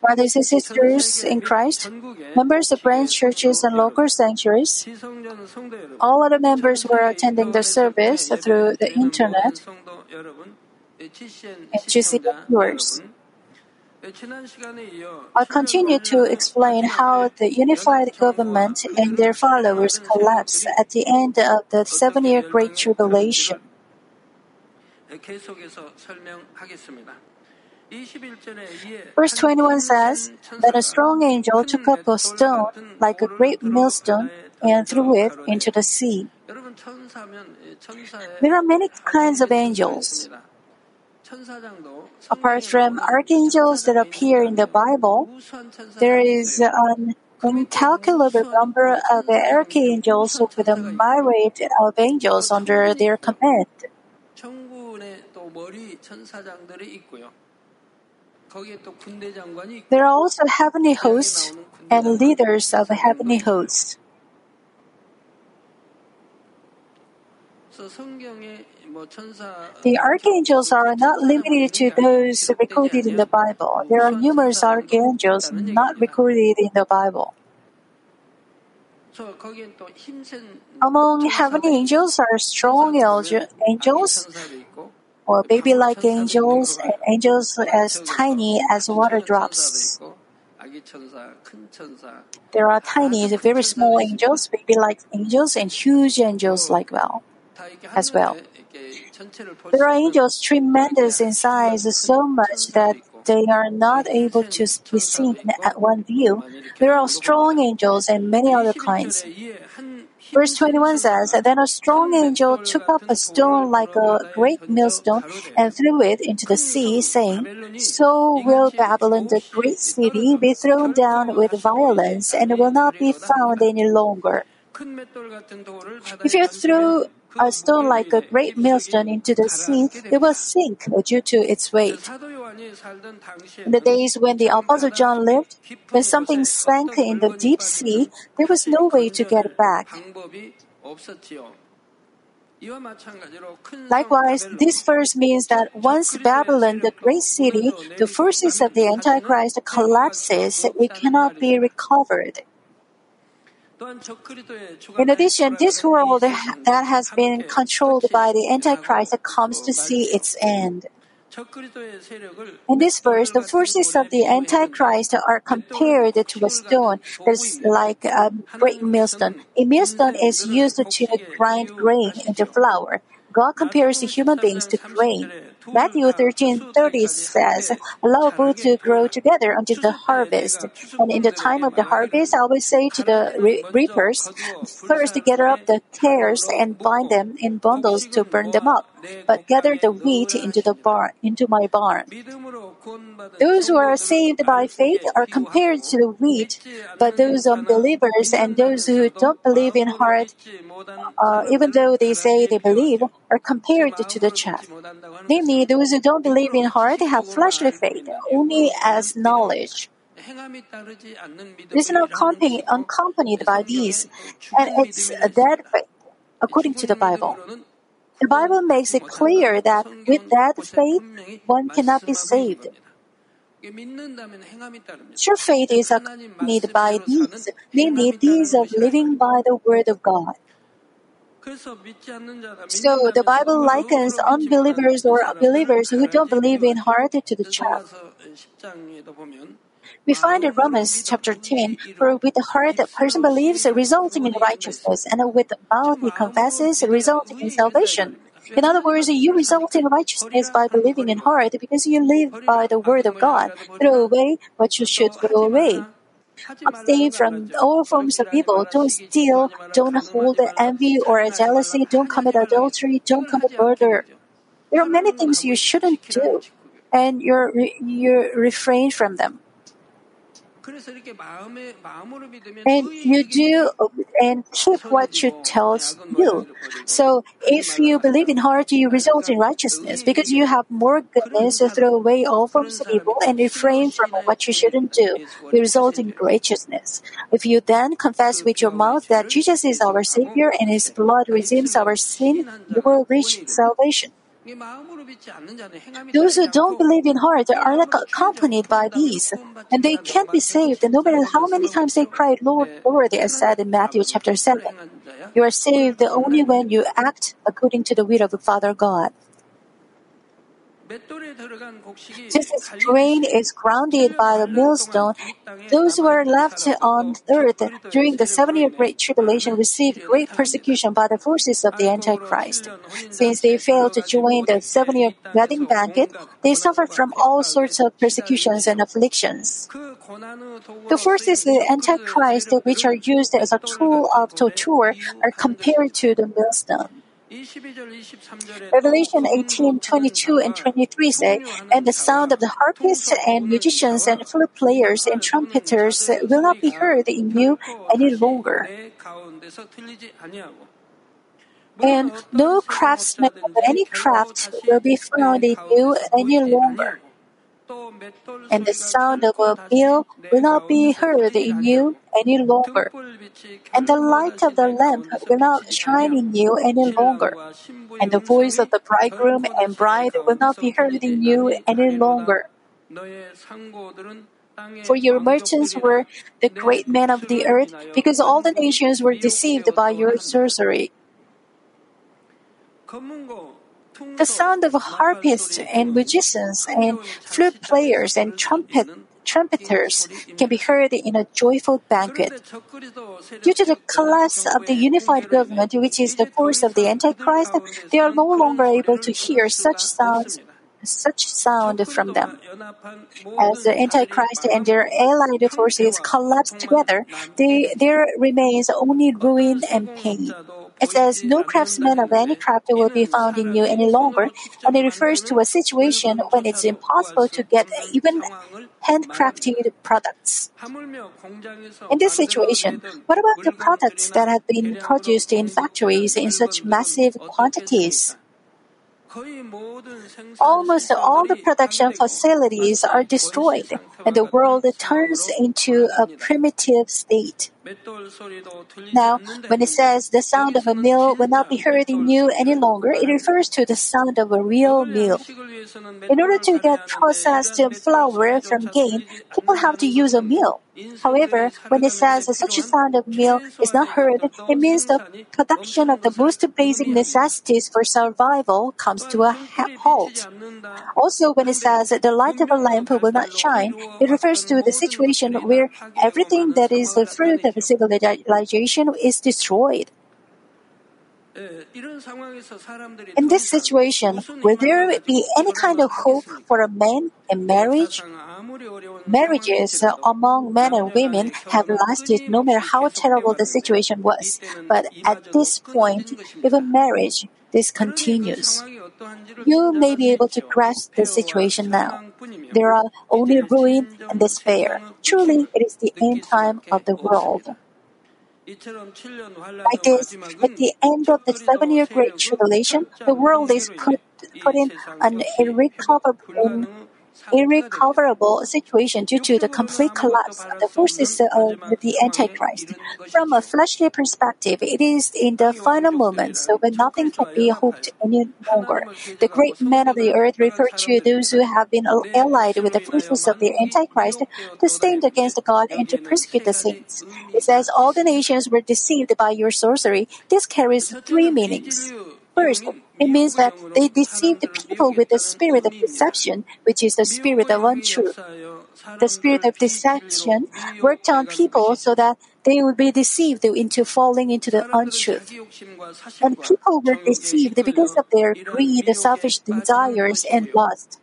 Brothers and sisters in Christ, members of branch churches and local sanctuaries, all other members were attending the service through the internet and GC viewers. I continue to explain how the unified government and their followers collapsed at the end of the seven year Great Tribulation. Verse 21 says, Then a strong angel took up a stone like a great millstone and threw it into the sea. There are many kinds of angels. Apart from archangels that appear in the Bible, there is an incalculable number of archangels with a myriad of angels under their command. There are also heavenly hosts and leaders of heavenly hosts. The archangels are not limited to those recorded in the Bible. There are numerous archangels not recorded in the Bible. Among heavenly angels are strong angels, or baby like angels, and angels as tiny as water drops. There are tiny, very small angels, baby like angels, and huge angels like well as well. There are angels tremendous in size so much that they are not able to be seen at one view. There are strong angels and many other kinds. Verse 21 says, Then a strong angel took up a stone like a great millstone and threw it into the sea, saying, So will Babylon, the great city, be thrown down with violence and will not be found any longer. If you threw a stone like a great millstone into the sea, it will sink due to its weight. In the days when the Apostle John lived, when something sank in the deep sea, there was no way to get back. Likewise, this verse means that once Babylon, the great city, the forces of the Antichrist collapses, it cannot be recovered. In addition, this world that has been controlled by the Antichrist comes to see its end. In this verse, the forces of the Antichrist are compared to a stone that is like a great millstone. A millstone is used to grind grain into flour. God compares human beings to grain. Matthew 13:30 says, "Allow both to grow together until the harvest." And in the time of the harvest, I will say to the re- reapers, "First gather up the tares and bind them in bundles to burn them up, but gather the wheat into the barn, into my barn." Those who are saved by faith are compared to the wheat, but those unbelievers and those who don't believe in heart, uh, even though they say they believe, are compared to the chaff. Namely, those who don't believe in heart have fleshly faith, only as knowledge. It is not accompanied by these, and it's dead faith, according to the Bible. The Bible makes it clear that with that faith, one cannot be saved. True faith is accompanied by deeds, namely deeds of living by the Word of God. So the Bible likens unbelievers or believers who don't believe in heart to the chaff. We find in Romans chapter 10, for with the heart a person believes, resulting in righteousness, and with the mouth he confesses, resulting in salvation. In other words, you result in righteousness by believing in heart because you live by the word of God. Throw away what you should throw away. Abstain from all forms of evil. Don't steal. Don't hold envy or jealousy. Don't commit adultery. Don't commit murder. There are many things you shouldn't do, and you're, you refrain from them. And you do and keep what you tells you. So if you believe in heart, you result in righteousness because you have more goodness to throw away all forms of evil and refrain from what you shouldn't do. We result in righteousness. If you then confess with your mouth that Jesus is our Savior and His blood redeems our sin, you will reach salvation. Those who don't believe in heart are not accompanied by these, and they can't be saved and no matter how many times they cried, Lord, Lord, as said in Matthew chapter 7. You are saved only when you act according to the will of the Father God. Just as grain is grounded by the millstone, those who are left on earth during the seven year Great Tribulation receive great persecution by the forces of the Antichrist. Since they failed to join the seven year wedding banquet, they suffer from all sorts of persecutions and afflictions. The forces of the Antichrist, which are used as a tool of torture, are compared to the millstone. Revelation 18, 22 and 23 say, And the sound of the harpists and musicians and flute players and trumpeters will not be heard in you any longer. And no craftsman of any craft will be found in you any longer. And the sound of a bell will not be heard in you any longer. And the light of the lamp will not shine in you any longer. And the voice of the bridegroom and bride will not be heard in you any longer. For your merchants were the great men of the earth, because all the nations were deceived by your sorcery. The sound of harpists and musicians and flute players and trumpet trumpeters can be heard in a joyful banquet. Due to the collapse of the unified government, which is the force of the Antichrist, they are no longer able to hear such sounds such sound from them. As the Antichrist and their allied forces collapse together, they, there remains only ruin and pain. It says, No craftsman of any craft will be found in you any longer, and it refers to a situation when it's impossible to get even handcrafted products. In this situation, what about the products that have been produced in factories in such massive quantities? Almost all the production facilities are destroyed, and the world turns into a primitive state. Now, when it says the sound of a mill will not be heard in you any longer, it refers to the sound of a real mill. In order to get processed flour from grain, people have to use a mill. However, when it says such a sound of mill is not heard, it means the production of the most basic necessities for survival comes to a halt. Also, when it says the light of a lamp will not shine, it refers to the situation where everything that is the fruit of civilization is destroyed. In this situation, will there be any kind of hope for a man in marriage? Marriages among men and women have lasted no matter how terrible the situation was. But at this point, even marriage discontinues. You may be able to grasp the situation now. There are only ruin and despair. Truly, it is the end time of the world. Like this, at the end of the seven year Great Tribulation, the world is put, put in an irrecoverable, irrecoverable situation due to the complete collapse of the forces of the Antichrist. From a fleshly perspective, it is in the final moments so when nothing can be hoped any longer. The great men of the earth refer to those who have been allied with the forces of the Antichrist to stand against God and to persecute the saints. It says all the nations were deceived by your sorcery. This carries three meanings. First, it means that they deceived the people with the spirit of deception, which is the spirit of untruth. The spirit of deception worked on people so that they would be deceived into falling into the untruth. And people were deceived because of their greed, selfish desires, and lust.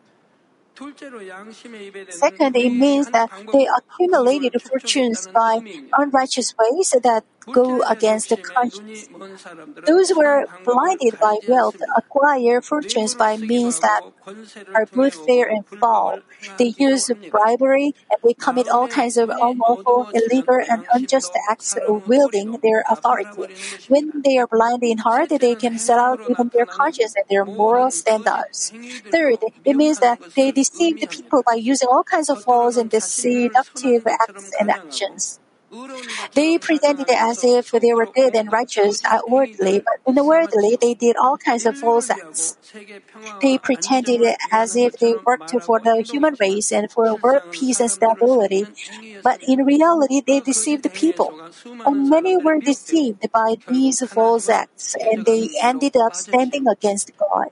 Second, it means that they accumulated fortunes by unrighteous ways that go against the conscience. Those who are blinded by wealth acquire fortunes by means that are both fair and foul. They use bribery and they commit all kinds of unlawful, illegal, and unjust acts wielding their authority. When they are blind in heart, they can set out even their conscience and their moral standards. Third, it means that they deceive the people by using all kinds of false and seductive acts and actions. They presented it as if they were good and righteous outwardly, but inwardly they did all kinds of false acts. They pretended as if they worked for the human race and for world peace and stability, but in reality they deceived the people. And many were deceived by these false acts, and they ended up standing against God.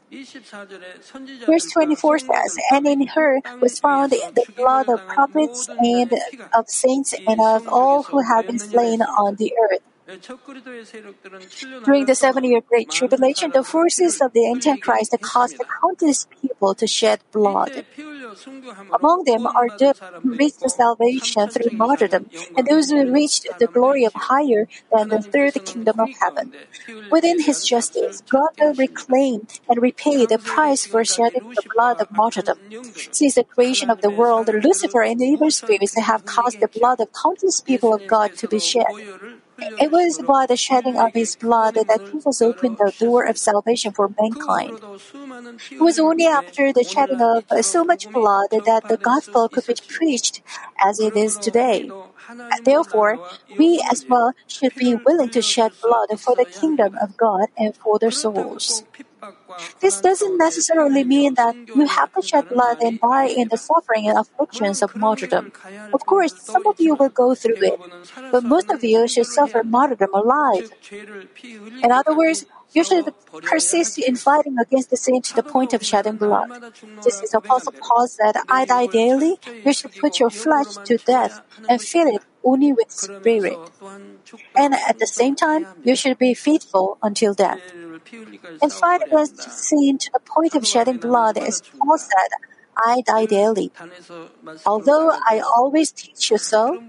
Verse 24 says, And in her was found the blood of prophets and of saints and of all who have been slain on the earth. During the seven year Great Tribulation, the forces of the Antichrist caused countless people to shed blood. Among them are those who reached salvation through martyrdom, and those who reached the glory of higher than the third kingdom of heaven. Within His justice, God will reclaim and repay the price for shedding the blood of martyrdom. Since the creation of the world, Lucifer and the evil spirits have caused the blood of countless people of God to be shed. It was by the shedding of his blood that Jesus opened the door of salvation for mankind. It was only after the shedding of so much blood that the gospel could be preached as it is today. Therefore, we as well should be willing to shed blood for the kingdom of God and for their souls. This doesn't necessarily mean that you have to shed blood and die in the suffering and afflictions of martyrdom. Of course, some of you will go through it, but most of you should suffer martyrdom alive. In other words, you should persist in fighting against the sin to the point of shedding blood. Just as Apostle Paul said, I die daily, you should put your flesh to death and fill it only with spirit. And at the same time, you should be faithful until death. And fight against sin to the point of shedding blood, as Paul said, I die daily. Although I always teach you so,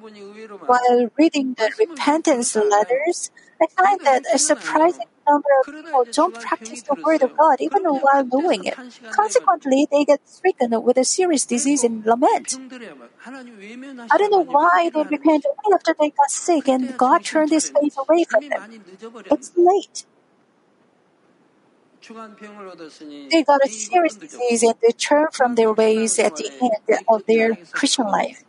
while reading the repentance letters, I find that a surprising number of people don't practice the word of God even while knowing it. Consequently, they get stricken with a serious disease and lament. I don't know why they repent only after they got sick and God turned His face away from them. It's late. They got a serious disease and they turn from their ways at the end of their Christian life.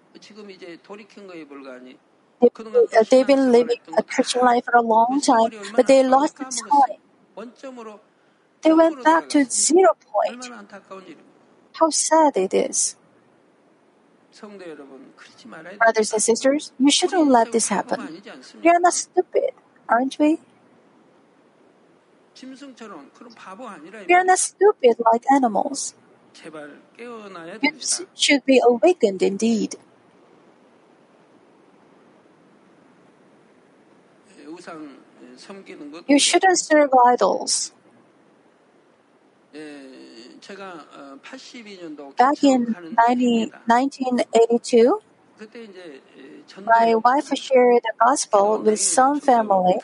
They, uh, they've been living a Christian life for a long time, but they lost time. They went back to zero point. How sad it is. Brothers and sisters, you shouldn't let this happen. We are not stupid, aren't we? We are not stupid like animals. We should be awakened indeed. You shouldn't serve idols. Back in 90, 1982, my wife shared the gospel with some family,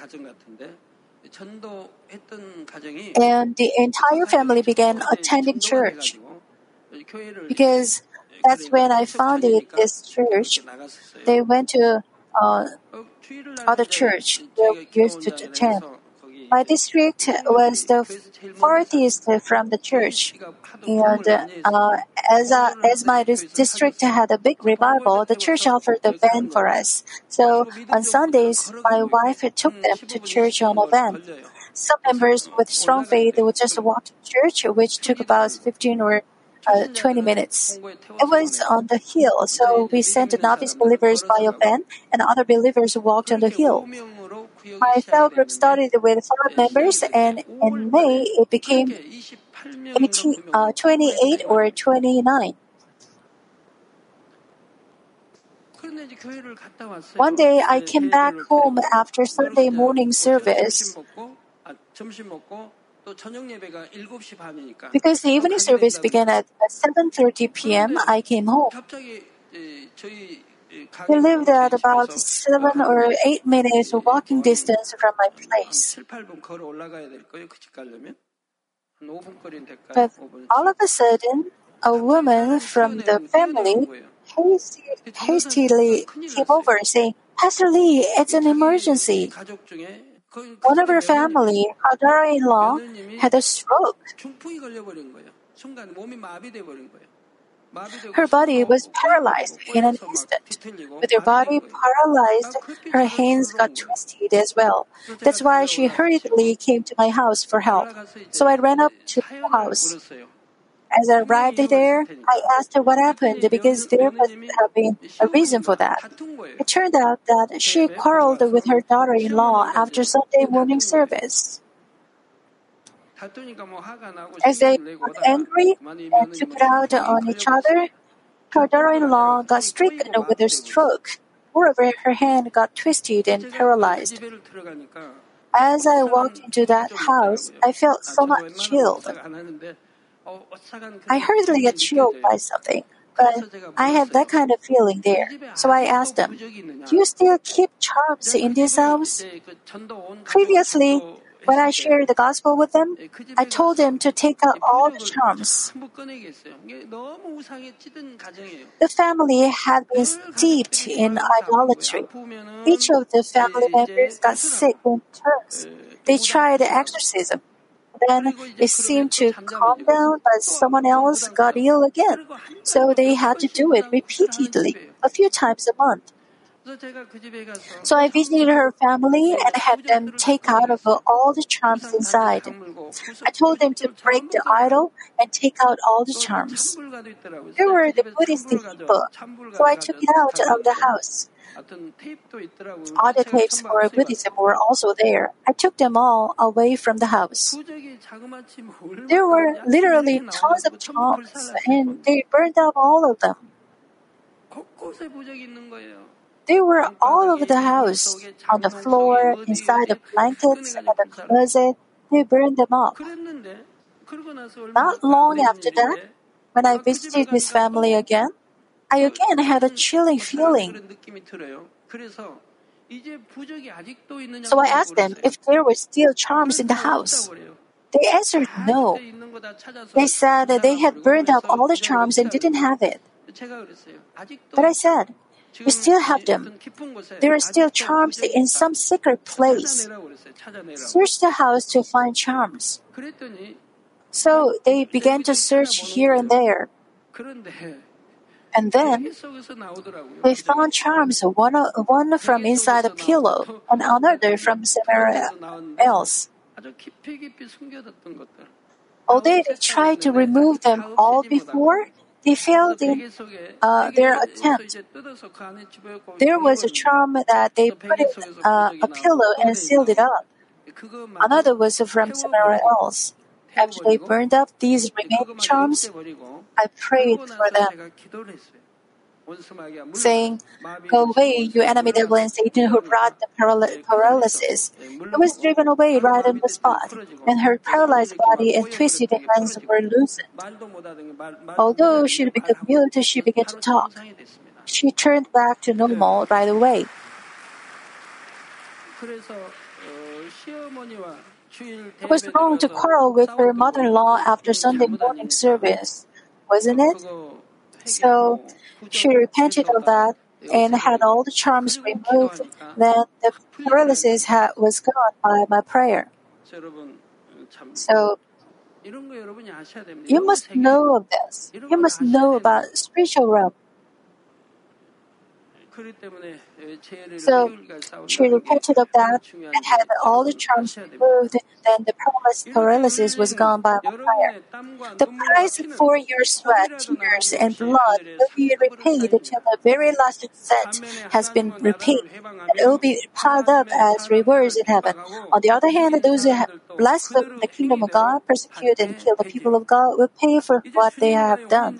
and the entire family began attending church. Because that's when I founded this church. They went to uh, other church they used to attend. My district was the farthest from the church, and uh, as a, as my district had a big revival, the church offered a van for us. So on Sundays, my wife took them to church on a van. Some members with strong faith would just walk to church, which took about 15 or uh, 20 minutes. It was on the hill, so we sent novice believers by a van, and other believers walked on the hill. My cell group started with five members, and in May it became 18, uh, 28 or 29. One day I came back home after Sunday morning service. Because the evening service began at 7:30 p.m., I came home. We lived at about seven or eight minutes walking distance from my place. But all of a sudden, a woman from the family hastily came over saying, Pastor Lee, it's an emergency. One of her family, her daughter-in-law, had a stroke. Her body was paralyzed in an instant. With her body paralyzed, her hands got twisted as well. That's why she hurriedly came to my house for help. So I ran up to the house. As I arrived there, I asked her what happened because there must have been a reason for that. It turned out that she quarreled with her daughter in law after Sunday morning service. As they got angry and took it out on each other, her daughter in law got stricken with a stroke. Moreover, her hand got twisted and paralyzed. As I walked into that house, I felt somewhat chilled. I hurriedly get chilled by something, but I had that kind of feeling there. So I asked them, Do you still keep charms in this house? Previously, when I shared the gospel with them, I told them to take out all the charms. The family had been steeped in idolatry. Each of the family members got sick in turns. They tried exorcism. Then it seemed to calm down, but someone else got ill again. So they had to do it repeatedly, a few times a month. So I visited her family and had them take out of all the charms inside. I told them to break the idol and take out all the charms. There were the Buddhist people, so I took it out of the house. Other tapes for Buddhism were also there. I took them all away from the house. There were literally tons of charms, and they burned up all of them. They were all over the house, on the floor, inside the blankets, and the closet. They burned them up. Not long after that, when I visited this family again, I again had a chilling feeling. So I asked them if there were still charms in the house. They answered no. They said that they had burned up all the charms and didn't have it. But I said, we still have them. There are still charms in some secret place. Search the house to find charms. So they began to search here and there. And then they found charms, one, one from inside a pillow and another from somewhere else. Although they tried to remove them all before, they failed in uh, their attempt. There was a charm that they put in uh, a pillow and sealed it up. Another was from somewhere else. After they burned up these remaining charms, I prayed for them, saying, Go away, you enemy devil and Satan who brought the paral- paralysis. It was driven away right on the spot, and her paralyzed body and twisted hands were loosened. Although she had become mute, she began to talk. She turned back to normal right away. It was wrong to quarrel with her mother in law after Sunday morning service, wasn't it? So she repented of that and had all the charms removed. Then the paralysis had, was gone by my prayer. So you must know of this. You must know about spiritual realm. So she repented of that and had all the charms removed. Then the promised paralysis was gone by prayer. The price for your sweat, tears, and blood will be repaid till the very last cent has been repaid, and it will be piled up as rewards in heaven. On the other hand, those who blaspheme the kingdom of God, persecute and kill the people of God, will pay for what they have done.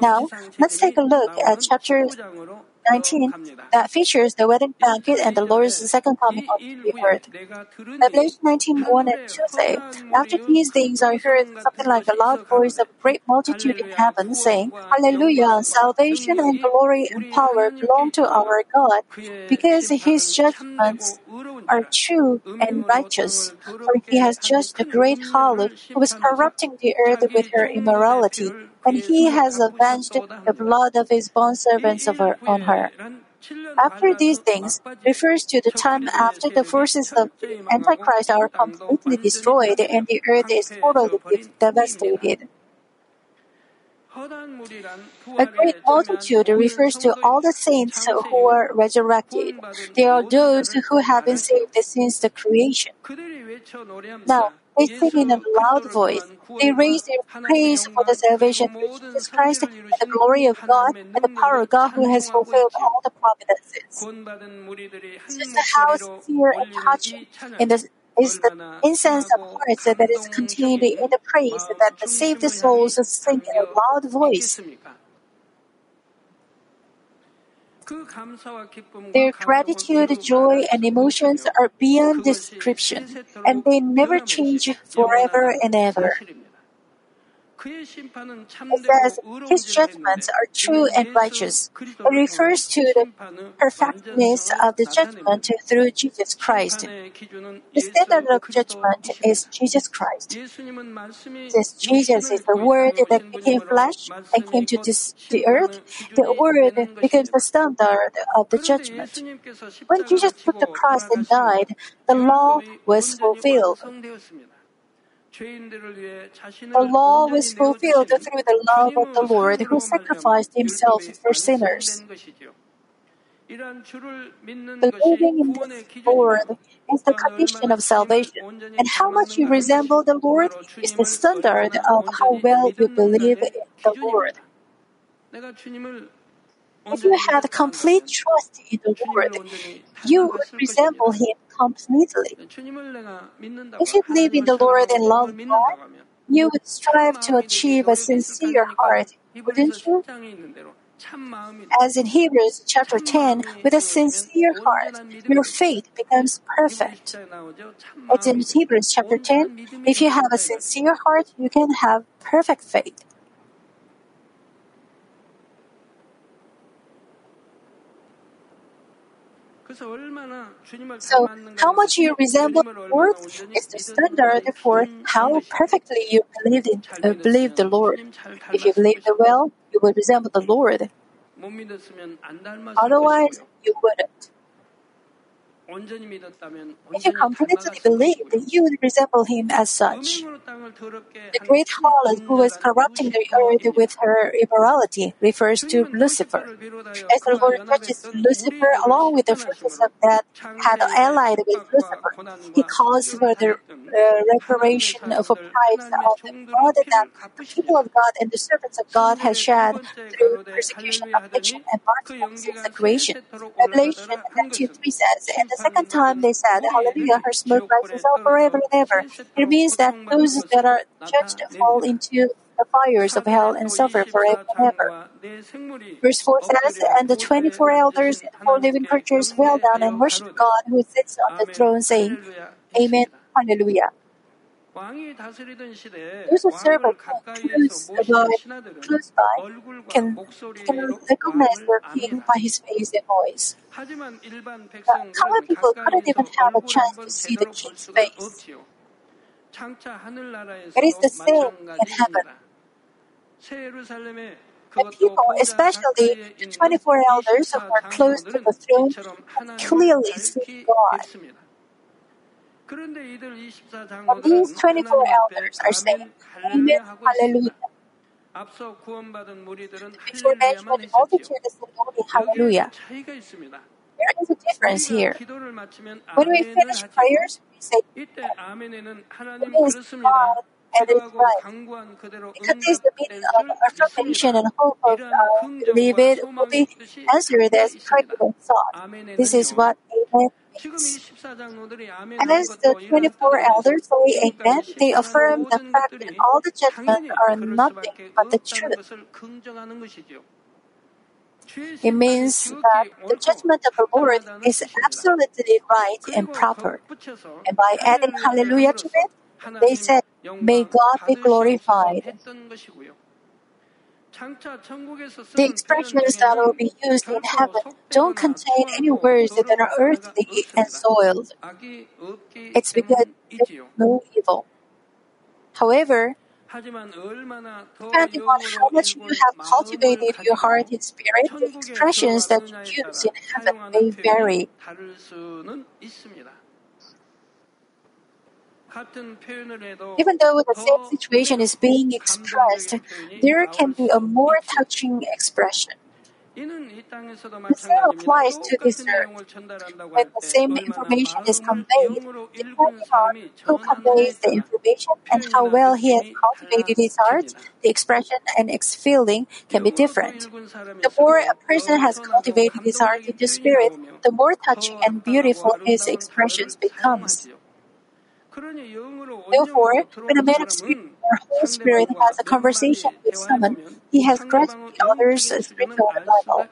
Now, let's take a look at chapter 19 that uh, features the wedding banquet and the Lord's second coming on the earth. Revelation 19 1 and 2 say, After these things I heard something like a loud voice of a great multitude in heaven saying, Hallelujah! Salvation and glory and power belong to our God, because his judgments are true and righteous. For he has judged the great harlot who was corrupting the earth with her immorality and he has avenged the blood of his bond bondservants on her. After these things refers to the time after the forces of Antichrist are completely destroyed and the earth is totally devastated. A great multitude refers to all the saints who are resurrected. They are those who have been saved since the creation. Now, they sing in a loud voice. They raise their praise for the salvation of Jesus Christ and the glory of God and the power of God who has fulfilled all the providences. Just how sincere and touching in the is the incense of hearts that is contained in the praise that the saved souls sing in a loud voice. Their gratitude, joy, and emotions are beyond description, and they never change forever and ever. It says his judgments are true and righteous. It refers to the perfectness of the judgment through Jesus Christ. The standard of judgment is Jesus Christ. Since Jesus is the Word that became flesh and came to this, the earth, the Word became the standard of the judgment. When Jesus took the cross and died, the law was fulfilled. The law was fulfilled through the love of the Lord who sacrificed himself for sinners. Believing in this Lord is the condition of salvation, and how much you resemble the Lord is the standard of how well you believe in the Lord. If you had complete trust in the Lord, you would resemble Him completely. If you believe in the Lord and love God, you would strive to achieve a sincere heart, wouldn't you? As in Hebrews chapter 10, with a sincere heart, your faith becomes perfect. It's in Hebrews chapter 10, if you have a sincere heart, you can have perfect faith. So, how much you resemble the Lord is the standard for how perfectly you believe, in, uh, believe the Lord. If you believe the well, you will resemble the Lord. Otherwise, you wouldn't. If you completely believed, you would resemble him as such. The great harlot who was corrupting the earth with her immorality refers to Lucifer. As the Lord judges Lucifer along with the forces of that had allied with Lucifer, he calls for the uh, reparation of a price of the blood that the people of God and the servants of God had shed through persecution, affliction, and martyrdom since the creation. Revelation 2.3 says, And the second time they said, Hallelujah, her smoke rises up forever and ever. It means that those that are judged fall into the fires of hell and suffer forever and ever. Verse 4 says, And the 24 elders and four living creatures fell down and worshiped God who sits on the throne, saying, Amen, Hallelujah. Those who serve a close by, close by can, can recognize their king by his face and voice. But common people couldn't even have a chance to see the king's face. It is the same in heaven. The people, especially the 24 elders who are close to the throne, clearly see God. And these 24 elders are saying, Amen, Hallelujah. Before mentioned multitude is only Hallelujah. There is a difference here. When we finish prayers, we say, It is God and it is right. It contains the meaning of affirmation and hope of uh, believe it will be answered as prayed and thought. This is what Amen means. And as the 24 elders say Amen, they affirm the fact that all the judgments are nothing but the truth. It means that the judgment of the Lord is absolutely right and proper. And by adding hallelujah to it, they said, May God be glorified. The expressions that will be used in heaven don't contain any words that are earthly and soiled. It's because there's no evil. However, depending on how much you have cultivated your heart and spirit, the expressions that you use in heaven may vary. Even though the same situation is being expressed, there can be a more touching expression. The same applies to this earth. When the same information is conveyed, depending on who conveys the information and how well he has cultivated his heart, the expression and its feeling can be different. The more a person has cultivated his heart in the spirit, the more touching and beautiful his expressions becomes. Therefore, when a man of spirit or Holy Spirit has a conversation with someone, he has grasped the other's spiritual level.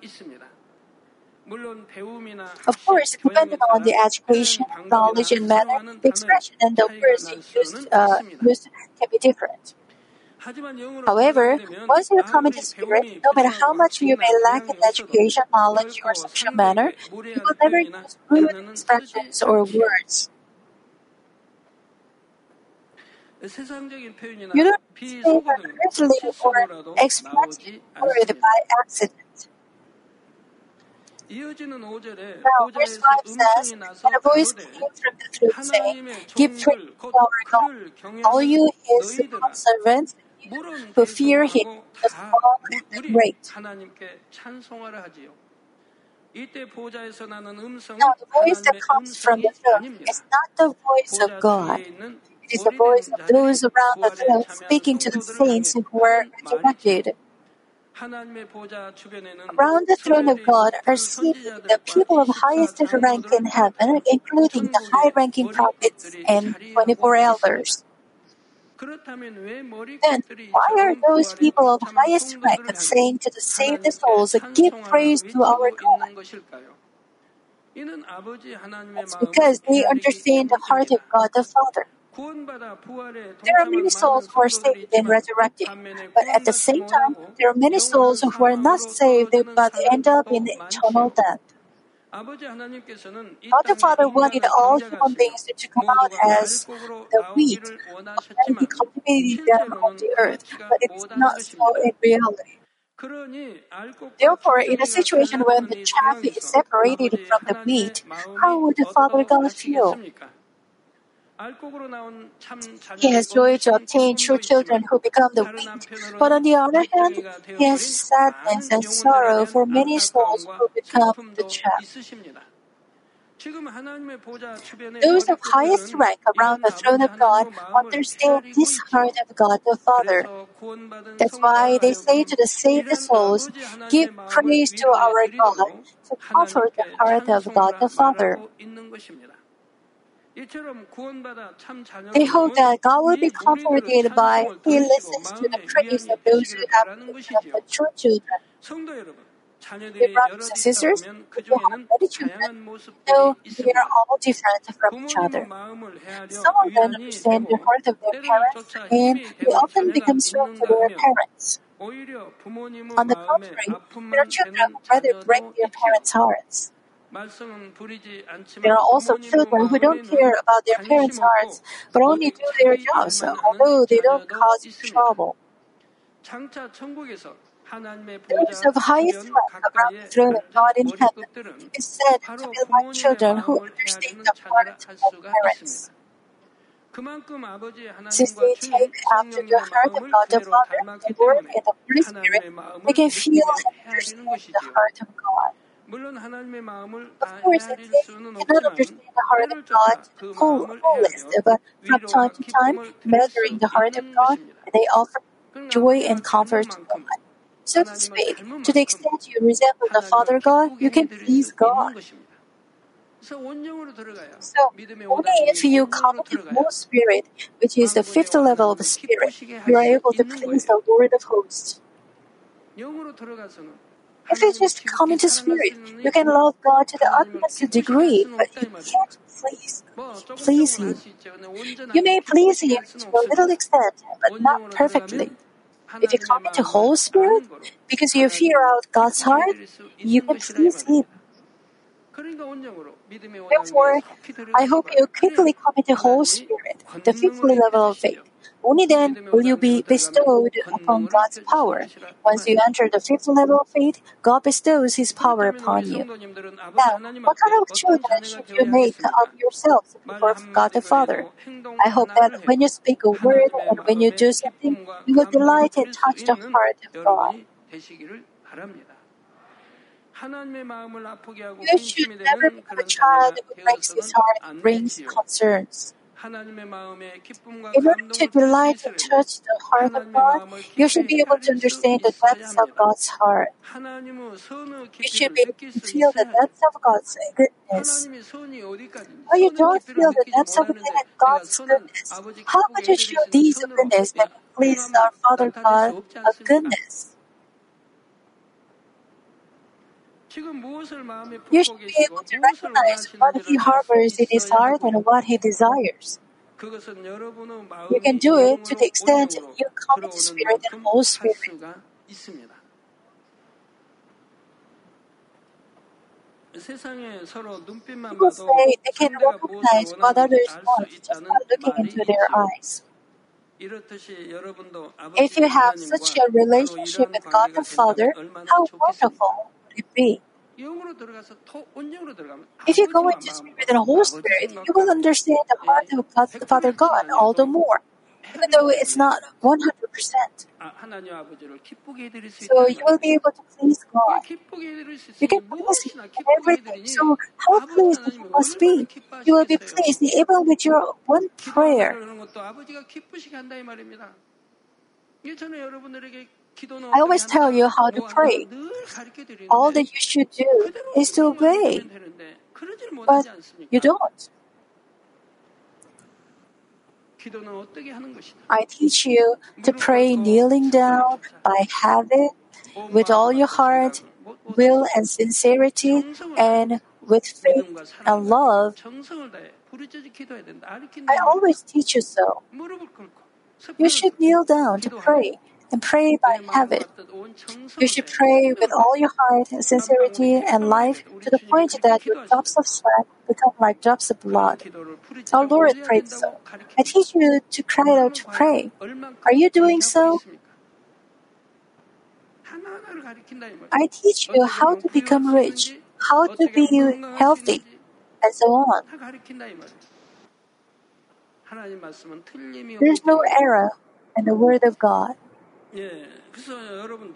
Of course, depending on the education, knowledge, and manner, the expression and the words used, uh, used can be different. However, once you come into spirit, no matter how much you may lack in education, knowledge, or social manner, you will never use rude expressions or words. You don't say an earthly or expressive word by accident. Now, verse 5 says, And a voice came from the throne saying, Give praise to our God, all you his servants who fear him, the small and the great. Now, the voice that comes from the throne is not the voice of God. Is the voice of those around the throne speaking to the saints who were resurrected. Around the throne of God are seated the people of highest rank in heaven, including the high ranking prophets and 24 elders. Then, why are those people of highest rank saying to the saved souls, Give praise to our God? It's because they understand the heart of God the Father. There are many souls who are saved and resurrected, but at the same time, there are many souls who are not saved but end up in eternal death. God the Father wanted all human beings to come out as the wheat, and He cultivated them on the earth, but it's not so in reality. Therefore, in a situation when the chaff is separated from the wheat, how would the Father God feel? He has joy to obtain true children who become the wheat, but on the other hand, he has sadness and sorrow for many souls who become the chaff. Those of highest rank around the throne of God understand this heart of God the Father. That's why they say to the saved souls, Give praise to our God to comfort the heart of God the Father. They hope that God will be comforted by He listens to the praise of those who have the true children. Dear brothers and sisters, you have many children, know they are all different from each other. Some of them understand the heart of their parents and they often become strong to their parents. On the contrary, there are children who rather break their parents' hearts. There are also children who don't care about their parents' hearts, but only do their jobs, although they don't cause trouble. Those of highest rank around the throne of God in heaven is said to be like children who understand the heart of parents. Since they take after the heart of God the Father, the Word, and the Holy Spirit, they can feel and understand the heart of God. Of course, they cannot understand the heart of God whole, wholest, but from time to time, measuring the heart of God, they offer joy and comfort to God. So to speak, to the extent you resemble the Father God, you can please God. So, only if you come to Holy Spirit, which is the fifth level of the Spirit, you are able to please the Lord of hosts. If you just come into Spirit, you can love God to the utmost degree, but you can't please, please Him. You may please Him to a little extent, but not perfectly. If you come into Holy Spirit, because you figure out God's heart, you can please Him. Therefore, I hope you quickly come into Holy Spirit, the fifth level of faith. Only then will you be bestowed upon God's power. Once you enter the fifth level of faith, God bestows His power upon you. Now, what kind of children should you make of yourselves before God the Father? I hope that when you speak a word and when you do something, you will delight and touch the heart of God. You should never become a child who breaks his heart and brings concerns. In order to delight and touch the heart of God, you should be able to understand the depths of God's heart. You should be able to feel the depths of God's goodness. When you don't feel the depths of God's goodness, how could you show these goodness that please our Father God of goodness? You should be able to recognize what He harbors in His heart and what He desires. You can do it to the extent you come commit Spirit and Holy Spirit. People say they can recognize what others want just by looking into their eyes. If you have such a relationship with God the Father, how wonderful would it be? If you go into Spirit and Holy Spirit, you will understand the heart of God, the Father God all the more, even though it's not 100%. So you will be able to please God. You can please Him in everything. So how pleased you must be? You will be pleased even with your one prayer. I always tell you how to pray. All that you should do is to obey. But you don't. I teach you to pray kneeling down by habit, with all your heart, will, and sincerity, and with faith and love. I always teach you so. You should kneel down to pray and pray by habit. You should pray with all your heart, sincerity, and life to the point that your drops of sweat become like drops of blood. Our Lord prayed so. I teach you to cry out to pray. Are you doing so? I teach you how to become rich, how to be healthy, and so on. There's no error in the Word of God.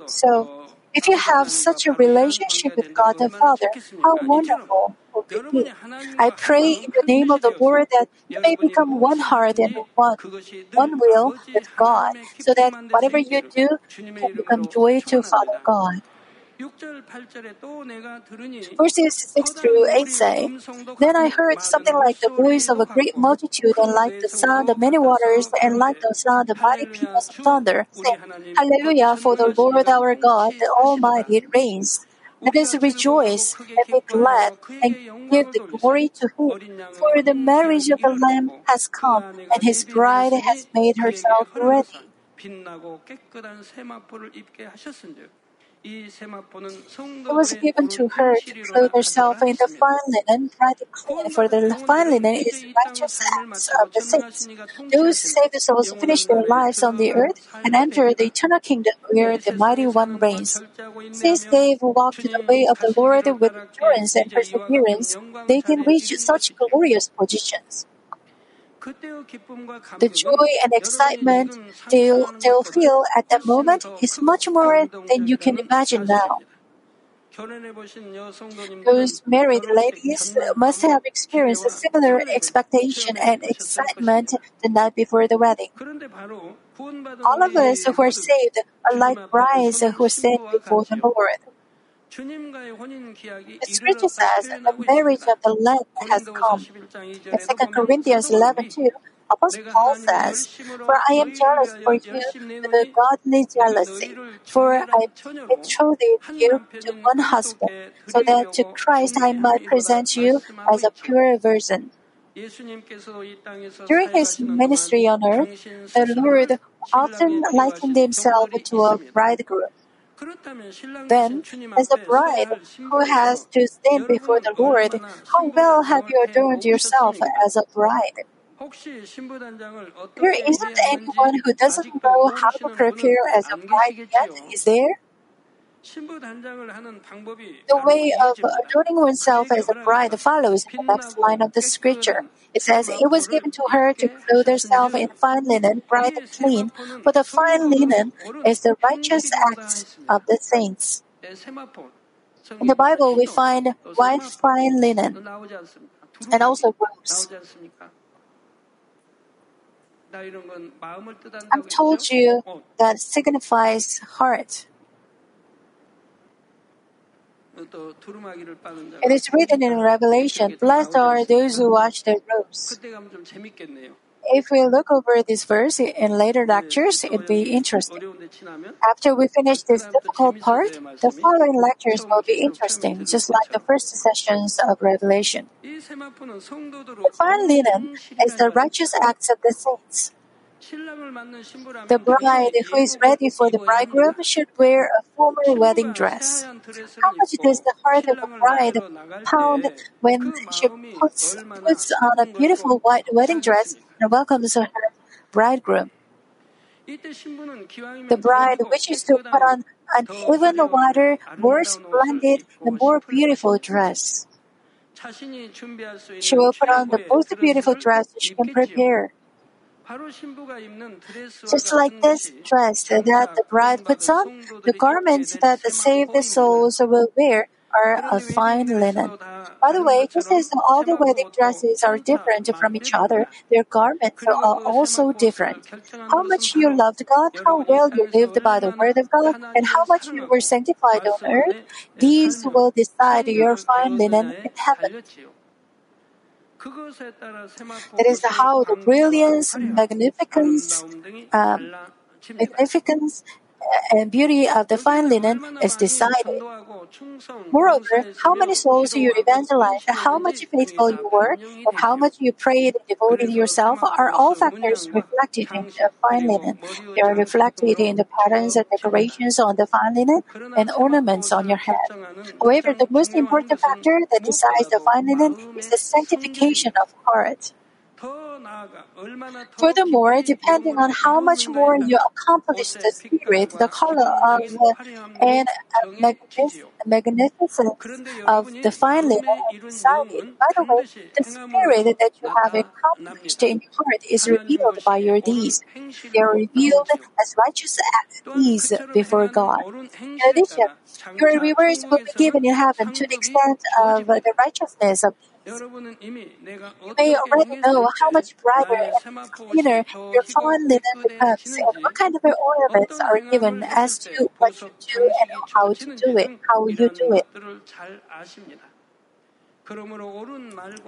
So, if you have such a relationship with God the Father, how wonderful would it be? I pray in the name of the Lord that you may become one heart and one, one will with God, so that whatever you do can become joy to Father God. Verses 6 through 8 say, Then I heard something like the voice of a great multitude, and like the sound of many waters, and like the sound of mighty peals of thunder, saying, Hallelujah, for the Lord our God, the Almighty, reigns. Let us rejoice and be glad and give the glory to Him. For the marriage of the Lamb has come, and His bride has made herself ready. It was given to her to clothe herself in the fine linen, bright and clean, for the fine linen is righteous acts of the saints. Those saved souls finish their lives on the earth and enter the eternal kingdom where the mighty one reigns. Since they've walked the way of the Lord with endurance and perseverance, they can reach such glorious positions. The joy and excitement they'll, they'll feel at that moment is much more than you can imagine now. Those married ladies must have experienced a similar expectation and excitement the night before the wedding. All of us who are saved are like brides who stand before the Lord. The scripture says the marriage of the Lamb has come. In 2 Corinthians 11 2, Apostle Paul says, For I am jealous for you with a godly jealousy, for I betrothed you to one husband, so that to Christ I might present you as a pure virgin. During his ministry on earth, the Lord often likened himself to a bridegroom. Then, as a bride who has to stand before the Lord, how well have you adorned yourself as a bride? There isn't anyone who doesn't know how to prepare as a bride yet, is there? The way of adorning oneself as a bride follows the next line of the scripture. It says, It was given to her to clothe herself in fine linen, bright and clean, for the fine linen is the righteous acts of the saints. In the Bible, we find white fine linen and also robes. I've told you that signifies heart. It is written in Revelation, Blessed are those who watch their robes. If we look over this verse in later lectures, it'd be interesting. After we finish this difficult part, the following lectures will be interesting, just like the first sessions of Revelation. The fine linen is the righteous acts of the saints. The bride who is ready for the bridegroom should wear a formal wedding dress. How much does the heart of a bride pound when she puts, puts on a beautiful white wedding dress and welcomes her bridegroom? The bride wishes to put on an even wider, more splendid, and more beautiful dress. She will put on the most beautiful dress she can prepare. Just like this dress that the bride puts on, the garments that save the souls will wear are of fine linen. By the way, just as all the wedding dresses are different from each other, their garments are also different. How much you loved God, how well you lived by the word of God, and how much you were sanctified on earth, these will decide your fine linen in heaven. It is how the brilliance, magnificence, um, magnificence, and beauty of the fine linen is decided. Moreover, how many souls you evangelized, how much faithful you were, and how much you prayed and devoted yourself are all factors reflected in the fine linen. They are reflected in the patterns and decorations on the fine linen and ornaments on your head. However, the most important factor that decides the fine linen is the sanctification of heart. Furthermore, depending on how much more you accomplish the spirit, the color of and uh, magnificence of the fine linen decided. By the way, the spirit that you have accomplished in your heart is revealed by your deeds. They are revealed as righteous deeds before God. In addition, your rewards will be given in heaven to the extent of the righteousness of you may already know how much brighter and cleaner your fine linen becomes and what kind of ornaments are given as to what you do and how to do it, how you do it.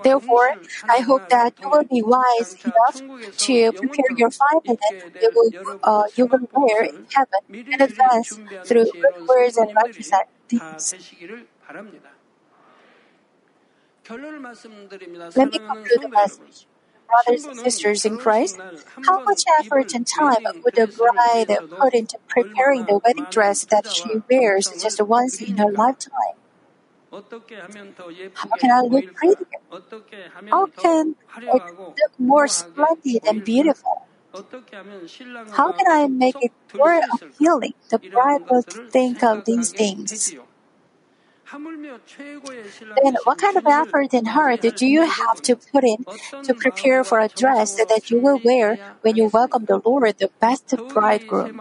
Therefore, I hope that you will be wise enough to prepare your fine linen you will, uh, you will wear in heaven in advance through good words and righteous deeds. Let me conclude the message. Brothers and sisters in Christ, how much effort and time would the bride put into preparing the wedding dress that she wears just once in her lifetime? How can I look prettier? How can it look more splendid and beautiful? How can I make it more appealing? The bride will think of these things. Then, what kind of effort and heart do you have to put in to prepare for a dress that you will wear when you welcome the Lord, the best bridegroom?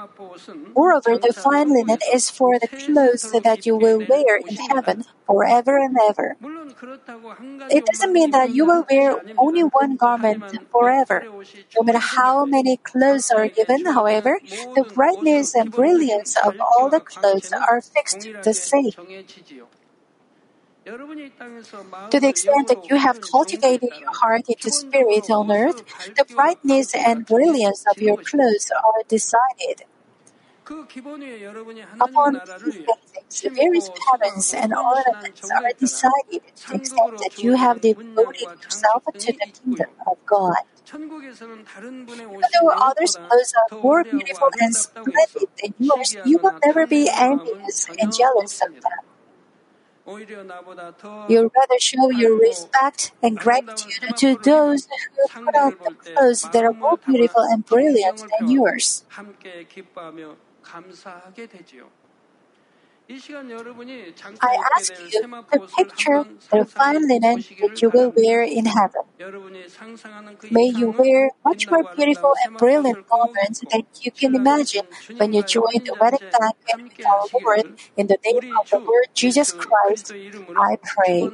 Moreover, the fine linen is for the clothes that you will wear in heaven forever and ever. It doesn't mean that you will wear only one garment forever. No matter how many clothes are given, however, the brightness and brilliance of all the clothes are fixed the same. To the extent that you have cultivated your heart into spirit on earth, the brightness and brilliance of your clothes are decided. Upon these basics, various patterns and ornaments are decided to the extent that you have devoted yourself to the kingdom of God. Even though others' clothes are more beautiful and splendid than yours, you will never be envious and jealous of them. You rather show your respect and gratitude to those who put on the clothes that are more beautiful and brilliant than yours. I ask you to picture the fine linen that you will wear in heaven. May you wear much more beautiful and brilliant garments than you can imagine when you join the wedding banquet with our Lord. In the name of the Lord Jesus Christ, I pray.